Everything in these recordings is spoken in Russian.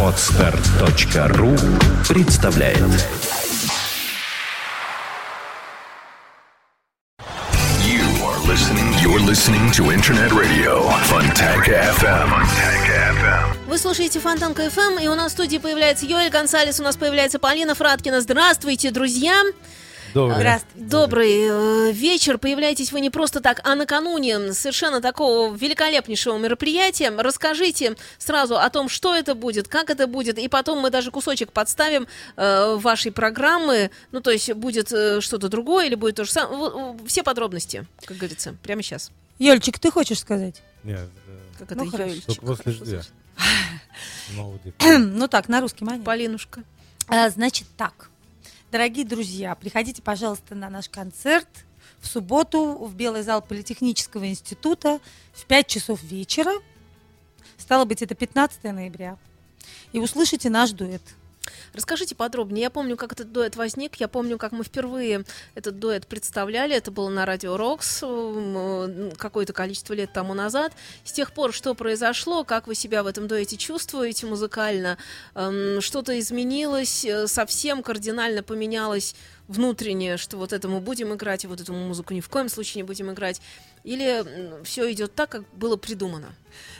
Отстар.ру представляет You are listening. You're listening to Internet Radio Fontanka FM. FM. Вы слушаете Фонтанка ФМ, и у нас в студии появляется Йоэль Гонсалес, у нас появляется Полина Фраткина. Здравствуйте, друзья! Добрый. Здравствуйте. Добрый э, вечер. Появляетесь вы не просто так, а накануне совершенно такого великолепнейшего мероприятия. Расскажите сразу о том, что это будет, как это будет, и потом мы даже кусочек подставим э, вашей программы. Ну, то есть будет э, что-то другое или будет то же самое. Все подробности, как говорится, прямо сейчас. Ёльчик, ты хочешь сказать? Нет, Как это Ну, хорошо. Ёльчик? только после ждя. ну так, на русский манер. Полинушка. А, значит так, дорогие друзья, приходите, пожалуйста, на наш концерт в субботу в Белый зал Политехнического института в 5 часов вечера. Стало быть, это 15 ноября. И услышите наш дуэт. Расскажите подробнее. Я помню, как этот дуэт возник. Я помню, как мы впервые этот дуэт представляли. Это было на радио Рокс какое-то количество лет тому назад. С тех пор, что произошло, как вы себя в этом дуэте чувствуете музыкально? Эм, Что-то изменилось, э, совсем кардинально поменялось внутреннее, что вот это мы будем играть, и вот эту музыку ни в коем случае не будем играть? Или все идет так, как было придумано?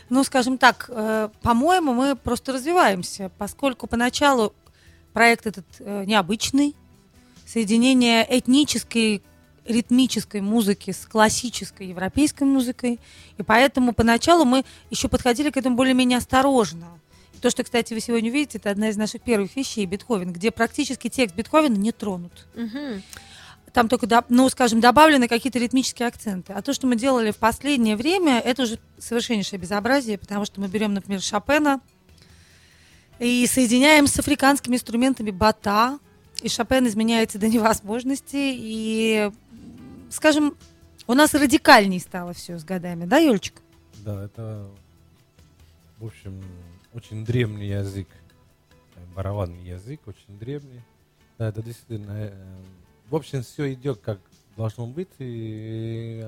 Ну, скажем так, э, по-моему, мы просто развиваемся, поскольку поначалу проект этот э, необычный, соединение этнической ритмической музыки с классической европейской музыкой, и поэтому поначалу мы еще подходили к этому более-менее осторожно. То, что, кстати, вы сегодня увидите, это одна из наших первых вещей Бетховен, где практически текст Бетховена не тронут. Там только, ну, скажем, добавлены какие-то ритмические акценты. А то, что мы делали в последнее время, это уже совершеннейшее безобразие, потому что мы берем, например, Шопена и соединяем с африканскими инструментами бата, и Шопен изменяется до невозможности, и, скажем, у нас радикальней стало все с годами, да, Юльчик? Да, это, в общем, очень древний язык. э, Барабанный язык, очень древний. Да, это действительно... э, В общем, все идет как должно быть, и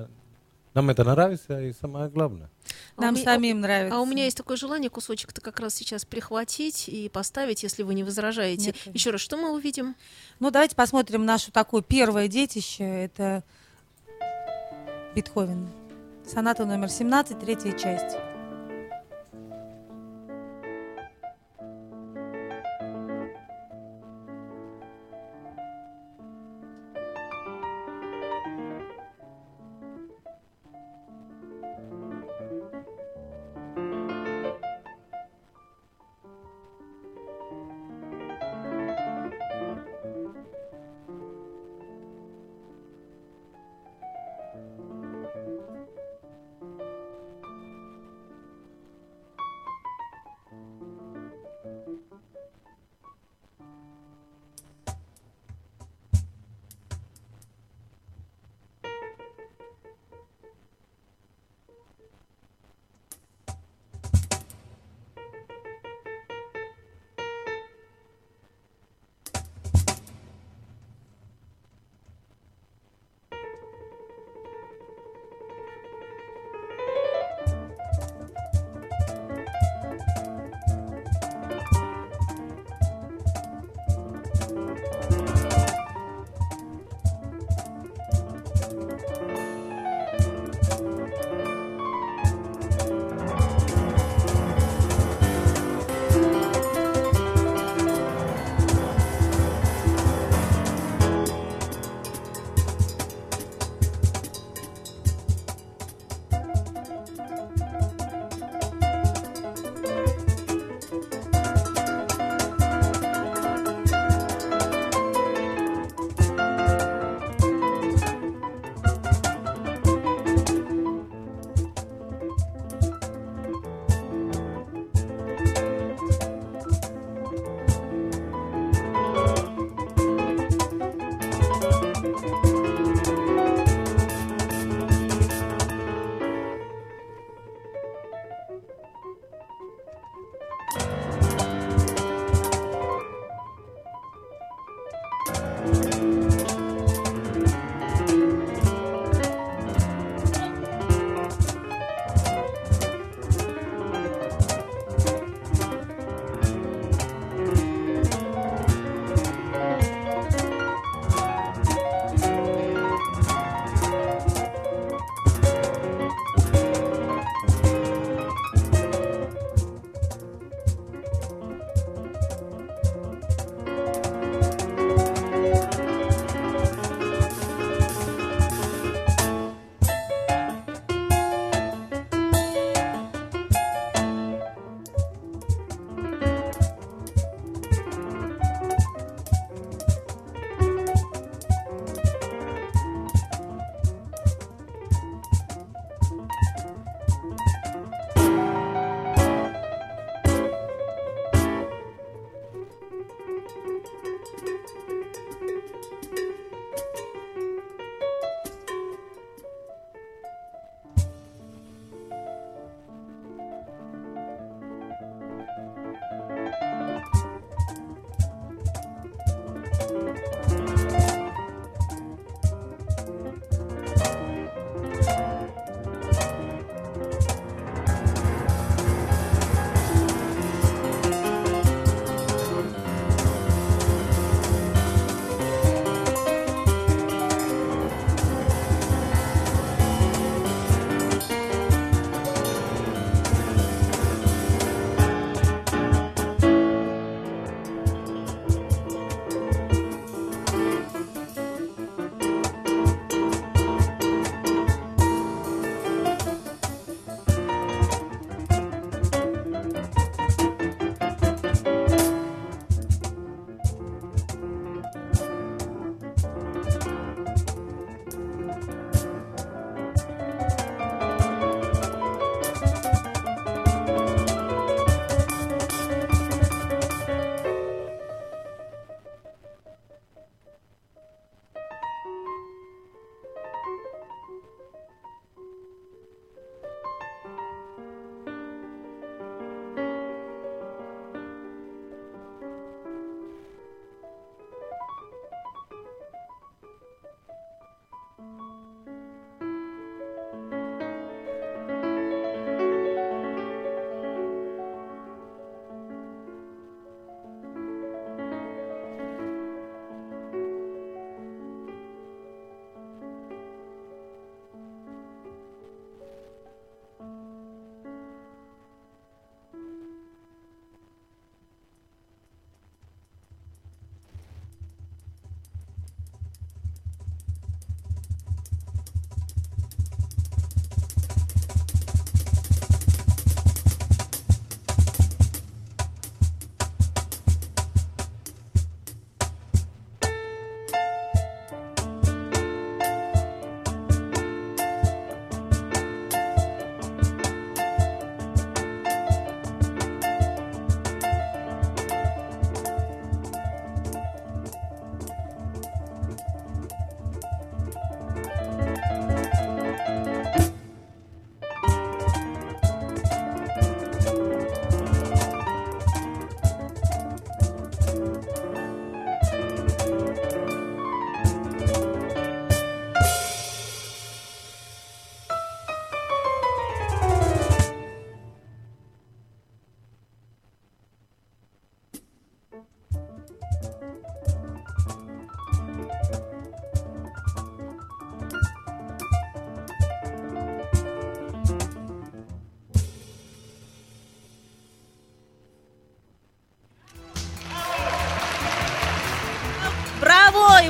нам это нравится, и самое главное. А Нам меня- самим нравится. А у меня есть такое желание кусочек-то как раз сейчас прихватить и поставить, если вы не возражаете. Нет. Еще раз, что мы увидим? Ну, давайте посмотрим наше такое первое детище. Это Бетховен. Соната номер 17, третья часть.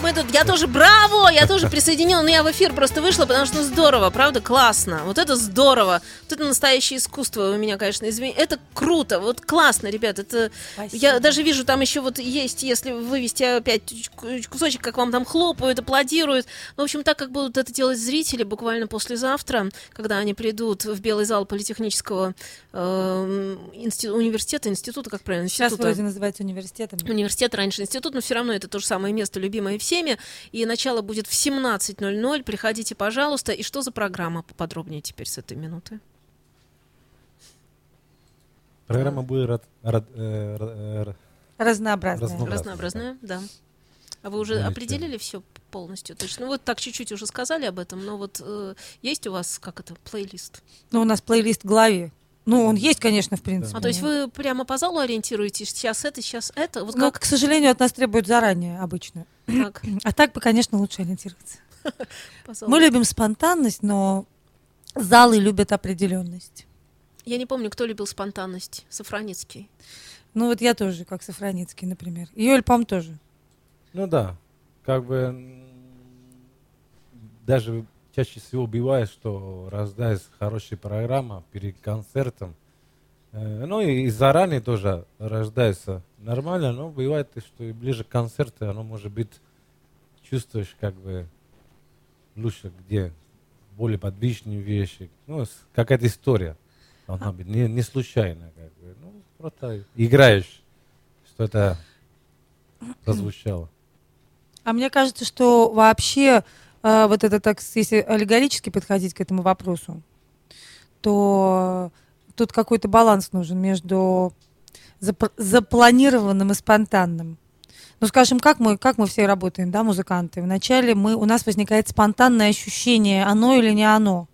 Мы тут, я тоже, браво, я тоже присоединила, но я в эфир просто вышла, потому что ну, здорово, правда, классно, вот это здорово, вот это настоящее искусство у меня, конечно, извини, это круто, вот классно, ребят, это, Спасибо. я даже вижу, там еще вот есть, если вывести опять кусочек, как вам там хлопают, аплодируют, ну, в общем, так, как будут это делать зрители буквально послезавтра, когда они придут в белый зал политехнического э, инсти- университета, института, как правильно, Сейчас института. вроде называется университетом. Университет, раньше институт, но все равно это то же самое место, любимое всеми. И начало будет в 17.00. Приходите, пожалуйста. И что за программа поподробнее теперь с этой минуты? Программа будет рад- рад- э, э, Разнообразная. Разнообразная. Разнообразная, да. А вы уже Замечательно. определили все полностью точно? Ну, вот так чуть-чуть уже сказали об этом, но вот э, есть у вас, как это, плейлист? Ну, у нас плейлист в голове. Ну, он есть, конечно, в принципе. А то есть вы прямо по залу ориентируетесь? Сейчас это, сейчас это? Вот Но, как? к сожалению, от нас требуют заранее обычно. как А так бы, конечно, лучше ориентироваться. Мы любим спонтанность, но залы любят определенность. Я не помню, кто любил спонтанность. Сафраницкий. Ну, вот я тоже, как Сафраницкий, например. И Юль, по тоже. Ну да, как бы даже чаще всего бывает, что рождается хорошая программа перед концертом. Э, Ну и, заранее тоже рождается нормально, но бывает, что и ближе к концерту оно может быть чувствуешь как бы лучше, где более подвижные вещи. Ну, какая-то история должна быть, не, не случайно. Как бы. Ну, просто играешь, что это прозвучало. А мне кажется, что вообще э, вот это так, если аллегорически подходить к этому вопросу, то тут какой-то баланс нужен между зап- запланированным и спонтанным. Ну, скажем, как мы, как мы все работаем, да, музыканты? Вначале мы, у нас возникает спонтанное ощущение, оно или не оно.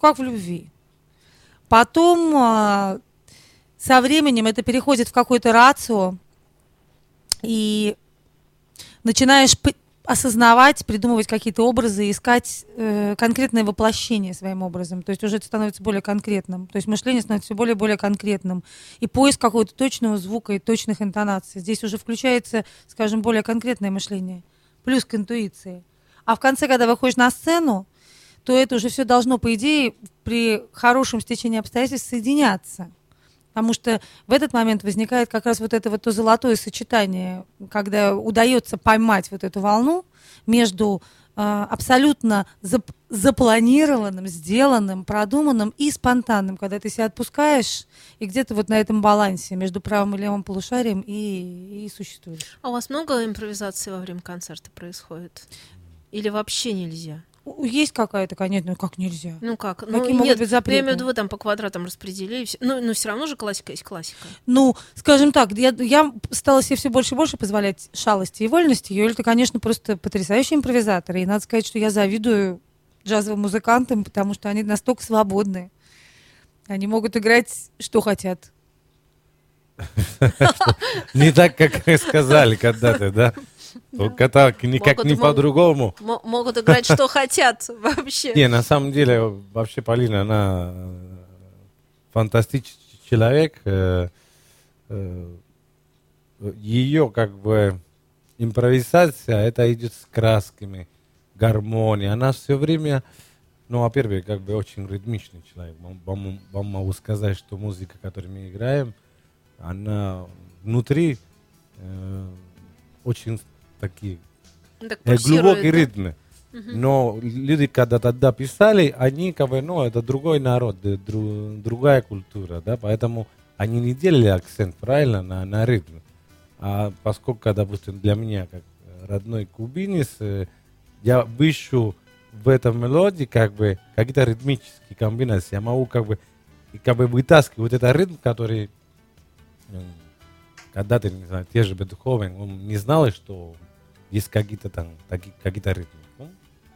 Как в любви. Потом а, со временем это переходит в какой-то рацио, и начинаешь осознавать, придумывать какие-то образы, искать э, конкретное воплощение своим образом. То есть уже это становится более конкретным. То есть мышление становится все более и более конкретным. И поиск какого-то точного звука и точных интонаций. Здесь уже включается, скажем, более конкретное мышление. Плюс к интуиции. А в конце, когда выходишь на сцену, то это уже все должно, по идее, при хорошем стечении обстоятельств соединяться. Потому что в этот момент возникает как раз вот это вот то золотое сочетание, когда удается поймать вот эту волну между э, абсолютно зап- запланированным, сделанным, продуманным и спонтанным, когда ты себя отпускаешь и где-то вот на этом балансе между правым и левым полушарием и, и существуешь. А у вас много импровизации во время концерта происходит? Или вообще нельзя? Есть какая-то, конечно, ну как нельзя. Ну как? Какие ну, могут нет, быть я запреты? имею в виду, вы там по квадратам распределили. Ну, но все равно же классика есть классика. Ну, скажем так, я, я стала себе все больше и больше позволять шалости и вольности. Юль, ты, конечно, просто потрясающий импровизатор. И надо сказать, что я завидую джазовым музыкантам, потому что они настолько свободны. Они могут играть, что хотят. Не так, как сказали когда-то, да? Только так, никак Могут, не по-другому. Мо- могут играть, что хотят вообще. Не, на самом деле, вообще Полина, она э, фантастический человек. э, э, Ее, как бы, импровизация, это идет с красками, гармонией. Она все время, ну, во-первых, как бы очень ритмичный человек. Вам- вам могу сказать, что музыка, которую мы играем, она внутри э, очень такие Ну, так э, глубокие да? ритмы. Но люди, когда тогда писали, они как бы, ну, это другой народ, дру- другая культура, да, поэтому они не делали акцент, правильно, на, на ритм. А поскольку, допустим, для меня, как родной кубинец, э, я вышу в этом мелодии, как бы, какие-то ритмические комбинации. Я могу, как бы, как бы вытаскивать вот этот ритм, который когда-то, не знаю, те же Бетховен, он не знал, что есть какие-то там таки- какие-то ритмы. Он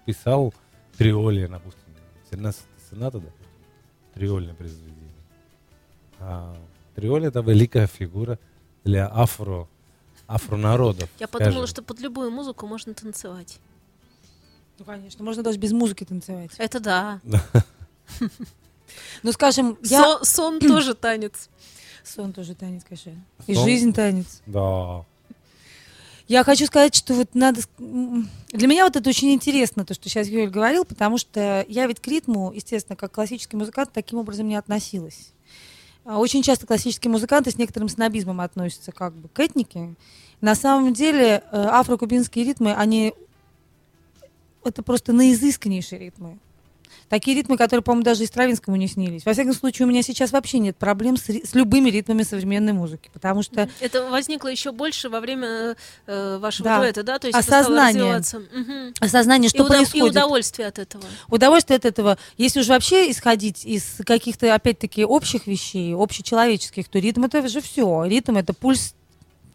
писал триоли, допустим, 17 соната, да, триольное произведение. А триоль это великая фигура для афро, афронародов. Я подумала, скажем. что под любую музыку можно танцевать. Ну, конечно, можно даже без музыки танцевать. Это да. Ну, скажем, я... Со- сон тоже танец. Сон тоже танец, конечно. И жизнь танец. Да. Я хочу сказать, что вот надо... Для меня вот это очень интересно, то, что сейчас Юль говорил, потому что я ведь к ритму, естественно, как классический музыкант, таким образом не относилась. А Очень часто классические музыканты с некоторым снобизмом относятся как бы к этнике. На самом деле э, афро-кубинские ритмы, они... Это просто наизысканнейшие ритмы. Такие ритмы, которые, по-моему, даже и Стравинскому не снились. Во всяком случае, у меня сейчас вообще нет проблем с, с любыми ритмами современной музыки, потому что Это возникло еще больше во время э, вашего Да. дуэта, да? То есть Осознание. Мгм. осознание, И, что удов- и происходит. удовольствие от этого. удовольствие от этого, если уж вообще исходить из каких-то, опять-таки, общих вещей, общечеловеческих, то ритм это же все. Ритм это пульс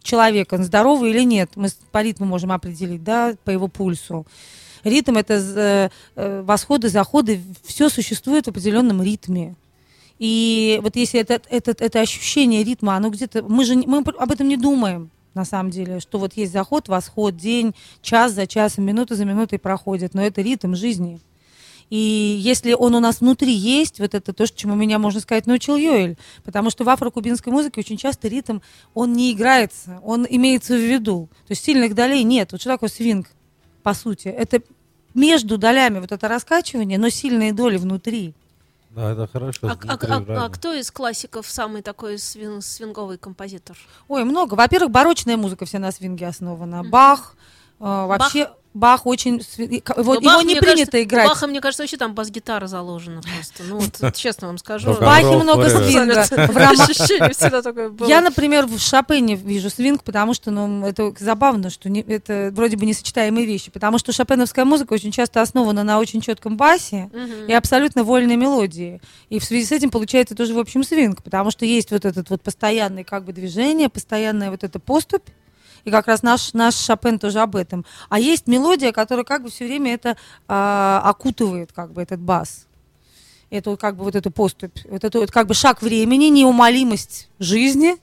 человека, здоровый или нет. Мы по ритму можем определить, да, по его пульсу. Ритм это з- э, восходы, заходы, все существует в определенном ритме. И вот если это, это, это ощущение ритма, оно где-то... Мы же мы об этом не думаем, на самом деле, что вот есть заход, восход, день, час за часом, минута за минутой проходит, но это ритм жизни. И если он у нас внутри есть, вот это то, чему меня, можно сказать, научил Йоэль. Потому что в афро-кубинской музыке очень часто ритм, он не играется, он имеется в виду. То есть сильных долей нет. Вот что такое свинг, по сути? Это между долями вот это раскачивание, но сильные доли внутри. Да, это хорошо. А, а- а- а внутривенно. кто из классиков самый такой свин- свинговый композитор? Ой, много. Во-первых, барочная музыка вся на свинге основана. Бах, э, вообще Бах очень... сви- и ка- его, Бах, не принято кажется, играть. Баха, мне кажется, вообще там бас-гитара заложена просто. Ну вот, честно вам скажу. В Бахе много свинга. Ощущение всегда такое было. Я, например, в Шопене вижу свинг, потому что, ну, это забавно, что не- это вроде бы несочетаемые вещи, потому что шопеновская музыка очень часто основана на очень четком басе и абсолютно вольной мелодии. И в связи с этим получается тоже, в общем, свинг, потому что есть вот этот вот постоянный как бы движение, постоянная вот эта поступь, и как раз наш, наш Шопен тоже об этом. А есть мелодия, которая как бы все время это а, окутывает, как бы этот бас. Эту как бы вот эту поступь, вот эту вот как бы шаг времени, неумолимость жизни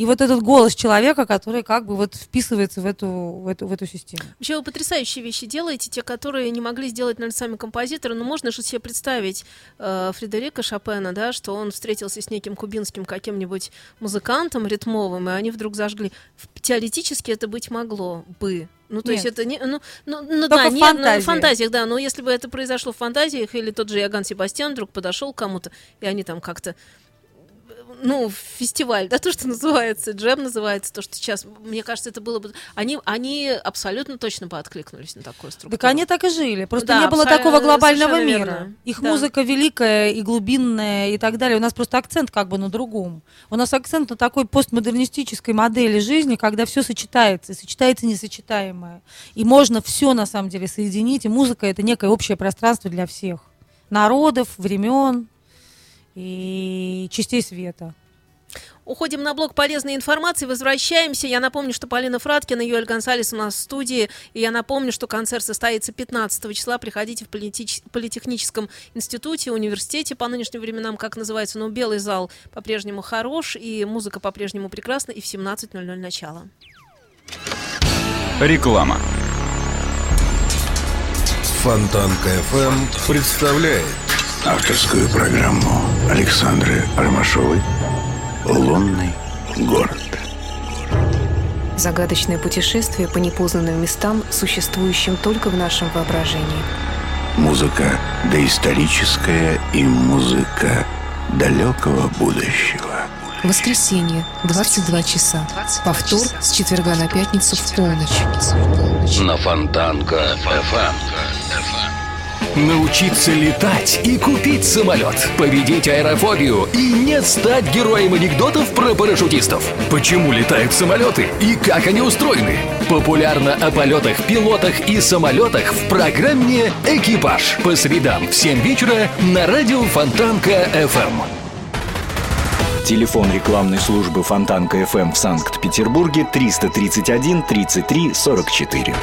и вот этот голос человека, который как бы вот вписывается в эту, в эту, в эту систему. Вообще вы потрясающие вещи делаете, те, которые не могли сделать, наверное, сами композиторы. Но можно же себе представить э, Фредерика Шопена, да, что он встретился с неким кубинским каким-нибудь музыкантом ритмовым, и они вдруг зажгли. Теоретически это быть могло бы. Ну, то есть Нет. это не... Ну, ну, ну Только да, в не, ну, в фантазиях, да. Но если бы это произошло в фантазиях, или тот же Иоганн Себастьян вдруг подошел к кому-то, и они там как-то ну, фестиваль, да, то, что называется, джем называется, то, что сейчас, мне кажется, это было бы... Они, они абсолютно точно бы откликнулись на такую структуру. Так они так и жили. Просто Да, не было такого глобального мира. верно. Их Да. музыка великая и глубинная и так далее. У нас просто акцент как бы на другом. У нас акцент на такой постмодернистической модели жизни, когда все сочетается, и сочетается несочетаемое. И можно все на самом деле соединить. И музыка это некое общее пространство для всех. Народов, времен и частей света. Уходим на блок полезной информации, возвращаемся. Я напомню, что Полина Фраткина и Юэль Гонсалес у нас в студии. И я напомню, что концерт состоится 15 числа. Приходите в политеч- Политехническом институте, университете по нынешним временам, как называется. Но белый зал по-прежнему хорош, и музыка по-прежнему прекрасна. И в 17.00 начало. Реклама. Фонтанка FM представляет Авторскую программу Александры Ромашовой «Лунный город». Загадочное путешествие по непознанным местам, существующим только в нашем воображении. Музыка доисторическая и музыка далекого будущего. Воскресенье, 22 часа. Повтор с четверга на пятницу в полночь. на Фонтанка FM. Научиться летать и купить самолет. Победить аэрофобию и не стать героем анекдотов про парашютистов. Почему летают самолеты и как они устроены? Популярно о полетах, пилотах и самолетах в программе «Экипаж» по средам в 7 вечера на радио Фонтанка FM. Телефон рекламной службы Фонтанка ФМ в Санкт-Петербурге 331 33 44.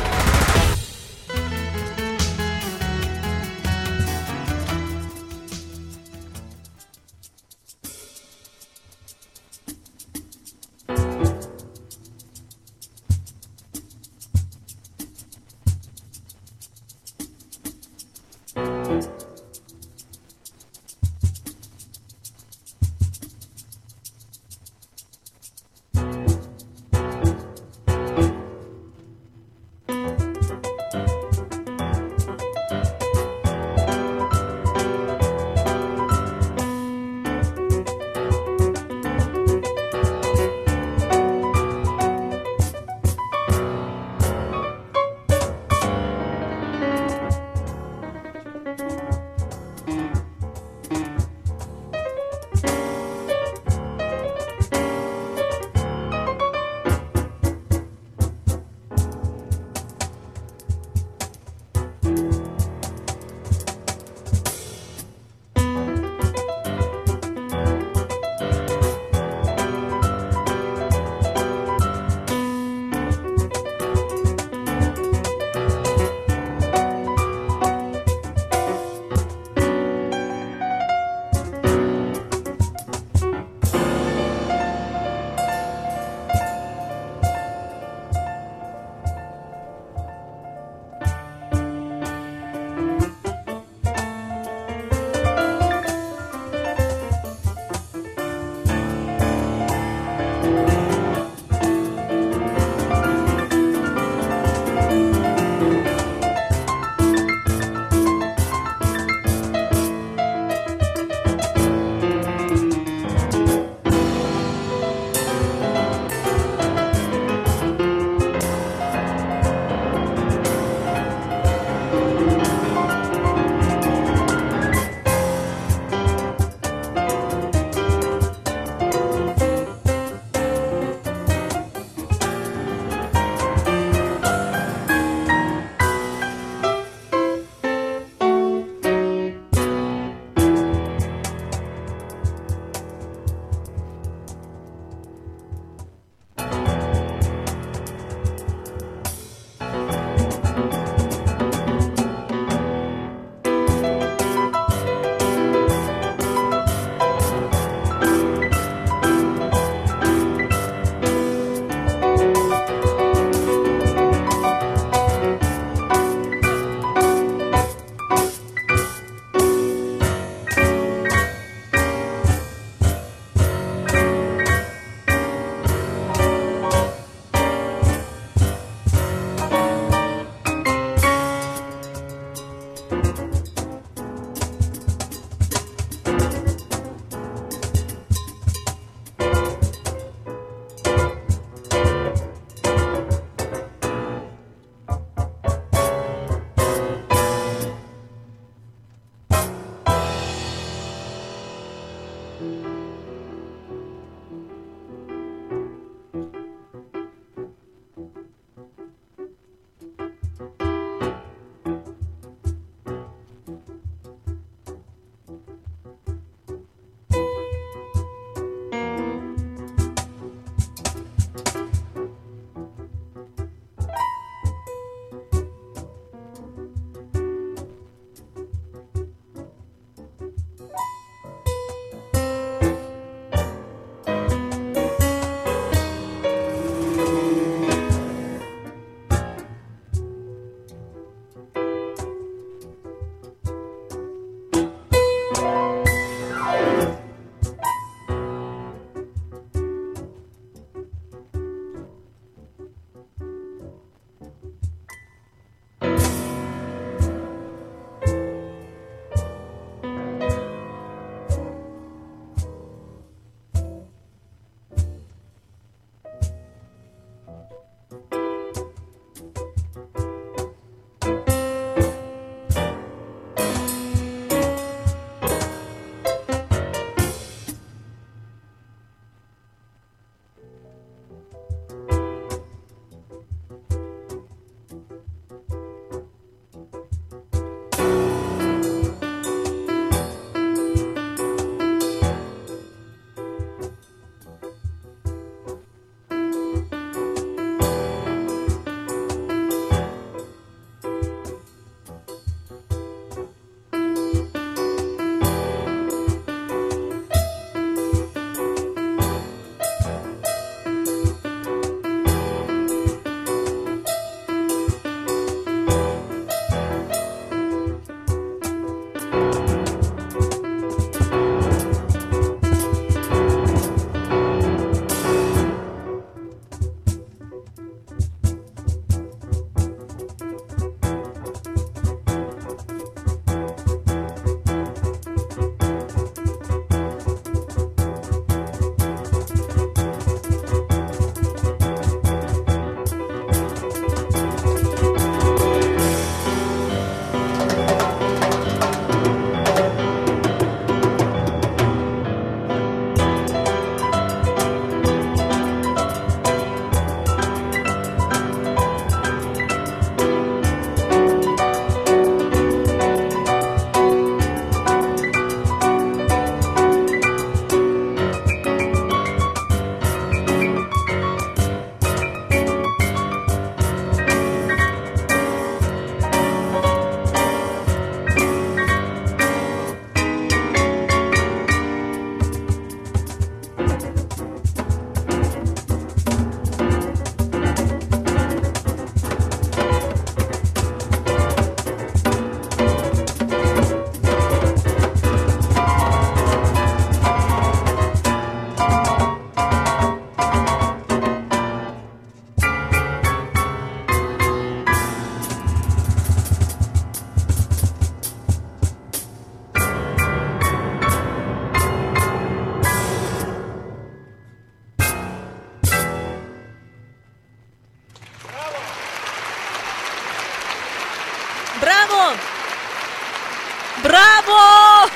Браво!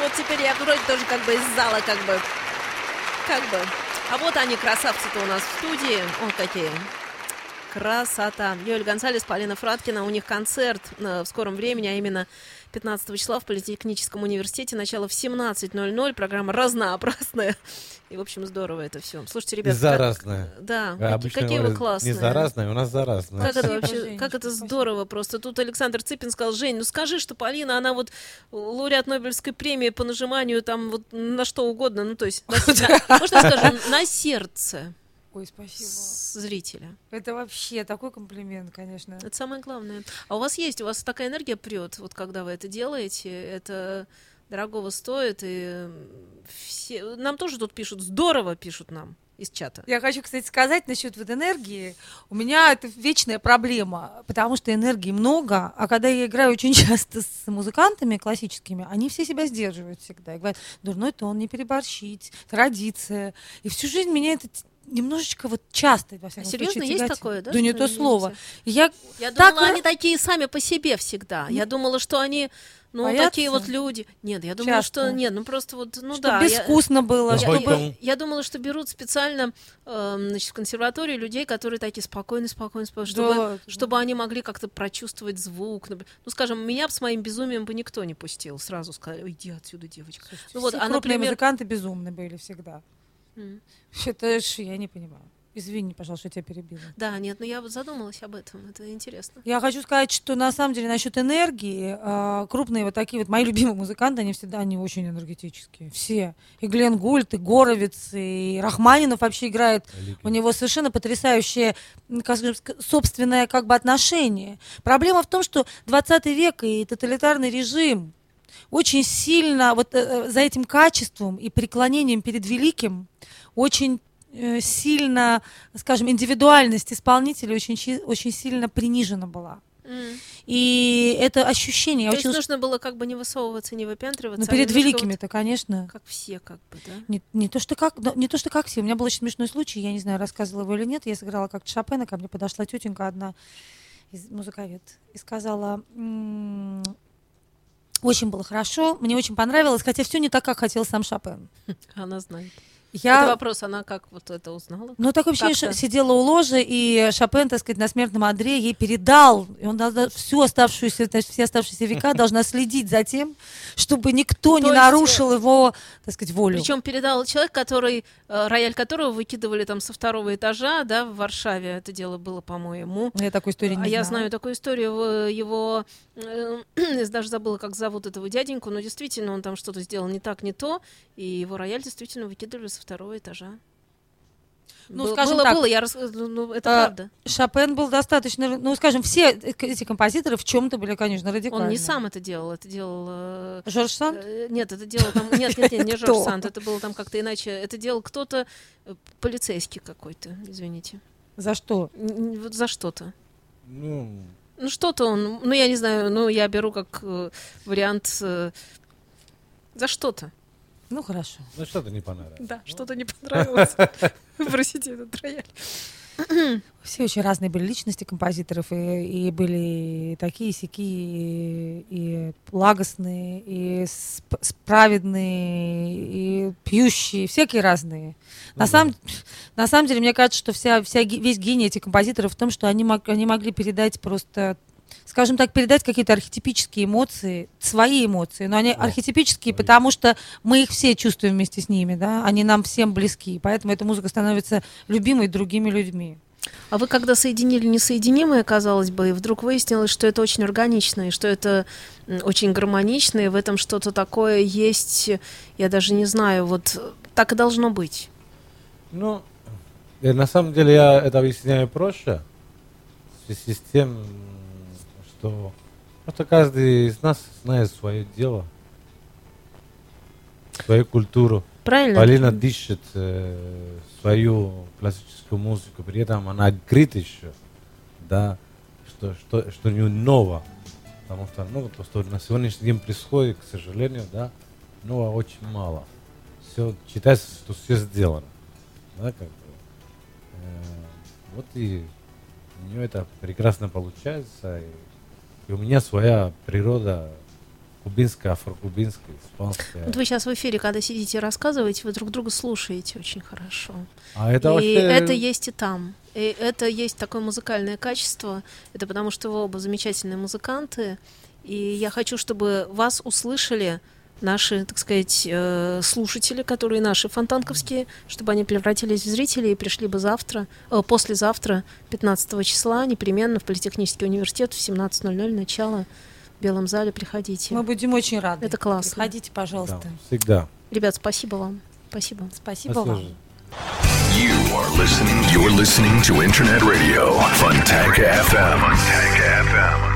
Вот теперь я вроде тоже как бы из зала как бы... Как бы... А вот они, красавцы-то у нас в студии. О, какие. Красота. Юлия Гонсалес, Полина Фраткина. У них концерт э, в скором времени, а именно 15 числа в Политехническом университете. Начало в 17.00. Программа разнообразная. И, в общем, здорово это все. Слушайте, И ребята... как- заразная. Да, А какие, обычно какие вы классные. Не заразная, у нас заразная. Как это вообще, Женечка, как это спасибо. здорово просто. Тут Александр Цыпин сказал, Жень, ну скажи, что Полина, она вот лауреат Нобелевской премии по нажиманию там вот на что угодно, ну то есть, на- можно скажем, на сердце Ой, спасибо. зрителя. Это вообще такой комплимент, конечно. Это самое главное. А у вас есть, у вас такая энергия прет, вот когда вы это делаете, это дорогого стоит, и все... Нам тоже тут пишут, здорово пишут нам из чата. Я хочу, кстати, сказать насчет вот энергии. У меня это вечная проблема, потому что энергии много, а когда я играю очень часто с музыкантами классическими, они все себя сдерживают всегда. И говорят, дурной тон, не переборщить, традиция. И всю жизнь меня это немножечко вот часто, во всяком Серьезно, случае, есть такое, да? Да не что то слово. Я, Я Так думала, ра- они такие сами по себе всегда. Я думала, что они, ну, Боятся? такие вот люди. Нет, я думала, Часто. что нет, ну просто вот, ну чтобы да. я- безвкусно было, Я- чтобы... Поэтому- Я думала, что берут специально эм, значит, в консерватории людей, которые такие спокойные, спокойные, спокойные, чтобы, Да. чтобы они могли как-то прочувствовать звук. Ну, скажем, меня с моим безумием бы никто не пустил. Сразу сказали, «Ой, иди отсюда, девочка. Ну вот, Все а, крупные например, музыканты безумны были всегда. Это ж я не понимаю. Извини, пожалуйста, что я тебя перебила. Да, нет, но я вот задумалась об этом. Это интересно. Я хочу сказать, что на самом деле насчет энергии, а, крупные вот такие вот мои любимые музыканты, они всегда они очень энергетические. Все. И Глен Гульт, и Горовец, и Рахманинов вообще играет. У него совершенно потрясающее, как скажем, ск- собственное как бы отношение. Проблема в том, что 20 век и тоталитарный режим очень сильно вот э, э, за этим качеством и преклонением перед великим очень э, сильно, скажем, индивидуальность исполнителя очень, очень сильно принижена была. И это ощущение, То есть училась нужно было как бы не высовываться, не выпендриваться. ну, а перед немножко великими-то, конечно. вот как все, как бы, да? Не, не то, что как, не то, что как все. У меня был очень смешной случай, я не знаю, рассказывала его или нет. Я сыграла как Шопена, ко мне подошла тетенька одна, из, музыковед, и сказала, «М, очень было хорошо, мне очень понравилось, хотя все не так, как хотел сам Шопен. Она знает. Я... Это вопрос, она как вот это узнала? Ну, такое ощущение, что сидела у ложи, и Шопен, так сказать, на смертном одре ей передал. И он должна- всю оставшуюся, значит, все оставшиеся века должна следить за тем, чтобы никто не есть, э, нарушил его, так сказать, волю. Причем передал человек, который, э, рояль которого выкидывали там со второго этажа, да, в Варшаве. Это дело было, по-моему. Я такой истории не а я знаю такую историю, его- его, э, я даже забыла, как зовут этого дяденьку, но действительно он там что-то сделал не так, не то, и его рояль действительно выкидывали со второго этажа. Ну, Был- скажем было, так, было, я рас... ну, ну, это а, правда. Шопен был достаточно, ну, скажем, все эти композиторы в чем-то были, конечно, радикальны. Он не сам это делал, это делал... э, Жорж Санд? э, Нет, это делал там... Нет, нет, нет, не? Жорж Санд, это было там как-то иначе. Это делал кто-то, э, полицейский какой-то, извините. За что? Вот за что-то. Ну, Ну, что-то он, ну, я не знаю, ну, я беру как э, вариант э, за что-то. Ну, хорошо. ну что-то не понравилось. Да, что-то не понравилось. Простите, этот рояль. Все очень разные были личности композиторов, и, и были и такие, и сякие, и, и лагостные, и сп- справедные, и пьющие, всякие разные. Ну на, да. самом, на самом деле, мне кажется, что вся, вся, весь гений этих композиторов в том, что они, мог- они могли передать просто скажем так, передать какие-то архетипические эмоции, свои эмоции, но они Да, архетипические, свои. потому что мы их все чувствуем вместе с ними, да, они нам всем близки, поэтому эта музыка становится любимой другими людьми. А вы когда соединили несоединимое, казалось бы, и вдруг выяснилось, что это очень органично, и что это очень гармонично, и в этом что-то такое есть, я даже не знаю, вот так и должно быть. Ну, э, на самом деле я это объясняю проще, в связи с тем, что просто каждый из нас знает свое дело, свою культуру. Правильно? Полина дышит э, свою классическую музыку, при этом она открыта еще, да, что, что, что не ново. Потому что, ну, то, что на сегодняшний день происходит, к сожалению, да, нового очень мало. Все, считается, что все сделано. Да, как бы. Э, вот и у нее это прекрасно получается. И И у меня своя природа кубинская, афрокубинская, испанская. Вот вы сейчас в эфире, когда сидите и рассказываете, вы друг друга слушаете очень хорошо. А это и вообще... это есть и там. И это есть такое музыкальное качество. Это потому, что вы оба замечательные музыканты. И я хочу, чтобы вас услышали наши, так сказать, э, слушатели, которые наши фонтанковские, чтобы они превратились в зрителей и пришли бы завтра, э, послезавтра, 15 числа, непременно в Политехнический университет в 17.00 начало в Белом зале. Приходите. Мы будем очень рады. Это классно. Приходите, пожалуйста. Да, всегда. Ребят, спасибо вам. Спасибо. Спасибо вам. You are listening. You're listening to Internet Radio Fontanka FM. Fontanka FM.